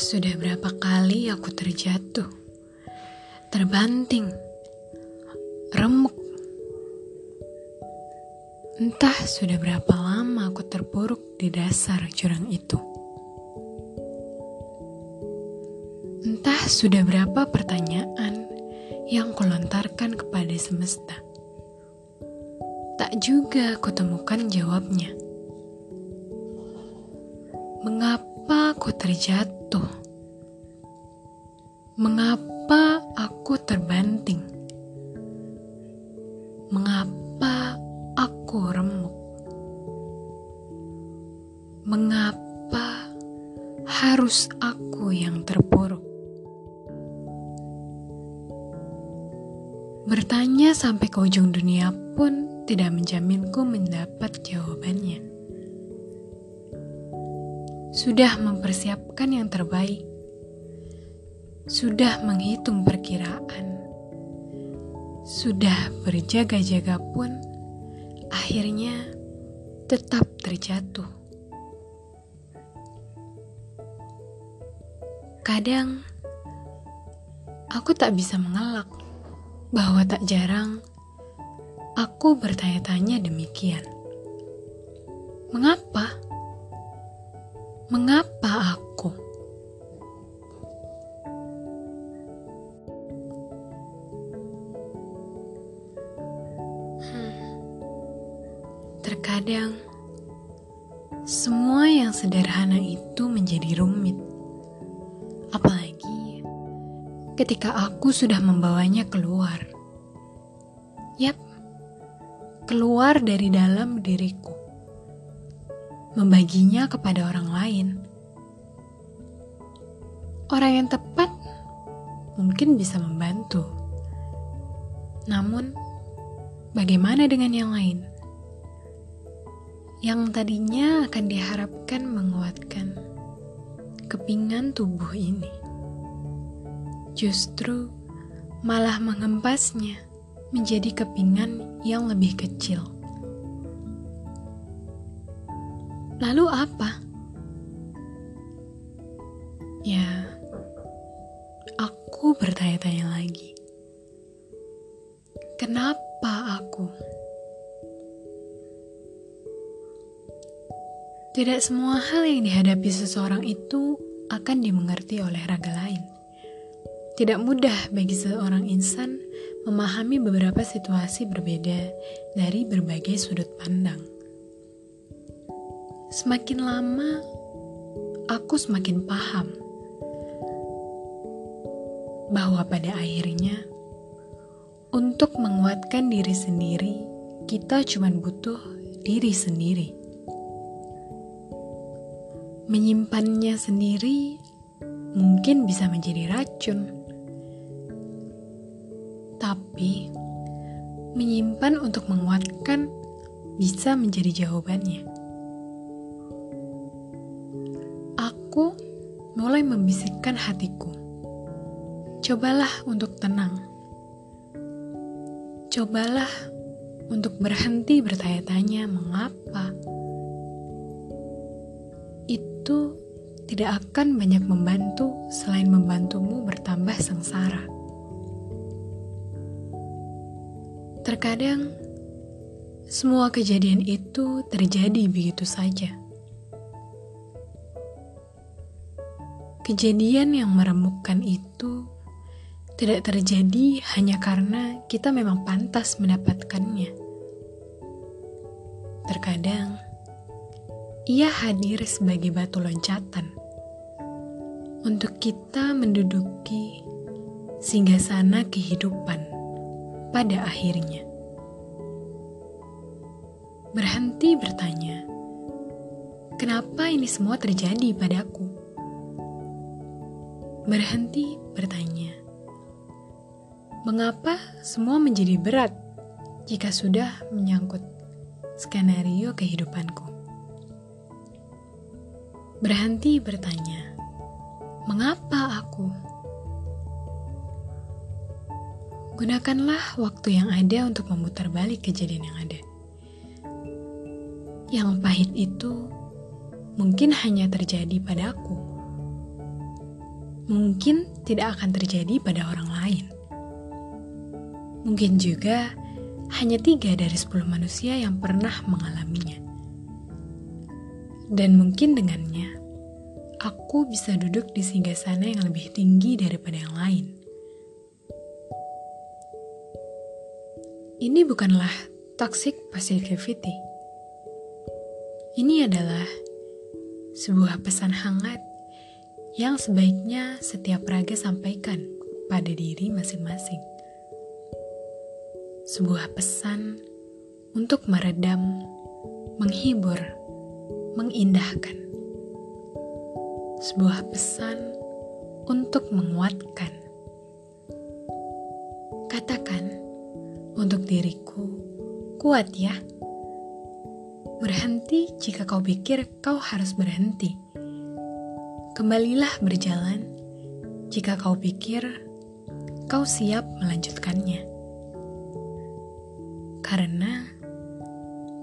sudah berapa kali aku terjatuh, terbanting, remuk. Entah sudah berapa lama aku terpuruk di dasar jurang itu. Entah sudah berapa pertanyaan yang kulontarkan kepada semesta. Tak juga kutemukan jawabnya. Mengapa aku terjatuh? Mengapa aku terbanting? Mengapa aku remuk? Mengapa harus aku yang terpuruk? Bertanya sampai ke ujung dunia pun tidak menjaminku mendapat jawabannya sudah mempersiapkan yang terbaik, sudah menghitung perkiraan, sudah berjaga-jaga pun, akhirnya tetap terjatuh. Kadang aku tak bisa mengelak bahwa tak jarang aku bertanya-tanya demikian. Mengapa? Mengapa aku? Terkadang semua yang sederhana itu menjadi rumit. Apalagi ketika aku sudah membawanya keluar. Yap, keluar dari dalam diriku membaginya kepada orang lain. Orang yang tepat mungkin bisa membantu, namun bagaimana dengan yang lain? Yang tadinya akan diharapkan menguatkan kepingan tubuh ini, justru malah mengempasnya menjadi kepingan yang lebih kecil. Lalu apa? Ya, aku bertanya-tanya lagi. Kenapa aku? Tidak semua hal yang dihadapi seseorang itu akan dimengerti oleh raga lain. Tidak mudah bagi seorang insan memahami beberapa situasi berbeda dari berbagai sudut pandang. Semakin lama, aku semakin paham bahwa pada akhirnya, untuk menguatkan diri sendiri, kita cuma butuh diri sendiri. Menyimpannya sendiri mungkin bisa menjadi racun, tapi menyimpan untuk menguatkan bisa menjadi jawabannya. Aku mulai membisikkan hatiku. Cobalah untuk tenang. Cobalah untuk berhenti bertanya-tanya mengapa. Itu tidak akan banyak membantu selain membantumu bertambah sengsara. Terkadang semua kejadian itu terjadi begitu saja Kejadian yang meremukkan itu tidak terjadi hanya karena kita memang pantas mendapatkannya. Terkadang, ia hadir sebagai batu loncatan untuk kita menduduki singgah sana kehidupan pada akhirnya. Berhenti bertanya, kenapa ini semua terjadi padaku? Berhenti bertanya, "Mengapa semua menjadi berat jika sudah menyangkut skenario kehidupanku?" Berhenti bertanya, "Mengapa aku?" Gunakanlah waktu yang ada untuk memutar balik kejadian yang ada. Yang pahit itu mungkin hanya terjadi padaku mungkin tidak akan terjadi pada orang lain. Mungkin juga hanya tiga dari sepuluh manusia yang pernah mengalaminya. Dan mungkin dengannya, aku bisa duduk di singgah sana yang lebih tinggi daripada yang lain. Ini bukanlah toxic positivity. Ini adalah sebuah pesan hangat yang sebaiknya setiap raga sampaikan pada diri masing-masing. Sebuah pesan untuk meredam, menghibur, mengindahkan. Sebuah pesan untuk menguatkan. Katakan untuk diriku, kuat ya. Berhenti jika kau pikir kau harus berhenti Kembalilah berjalan jika kau pikir kau siap melanjutkannya. Karena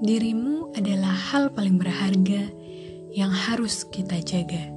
dirimu adalah hal paling berharga yang harus kita jaga.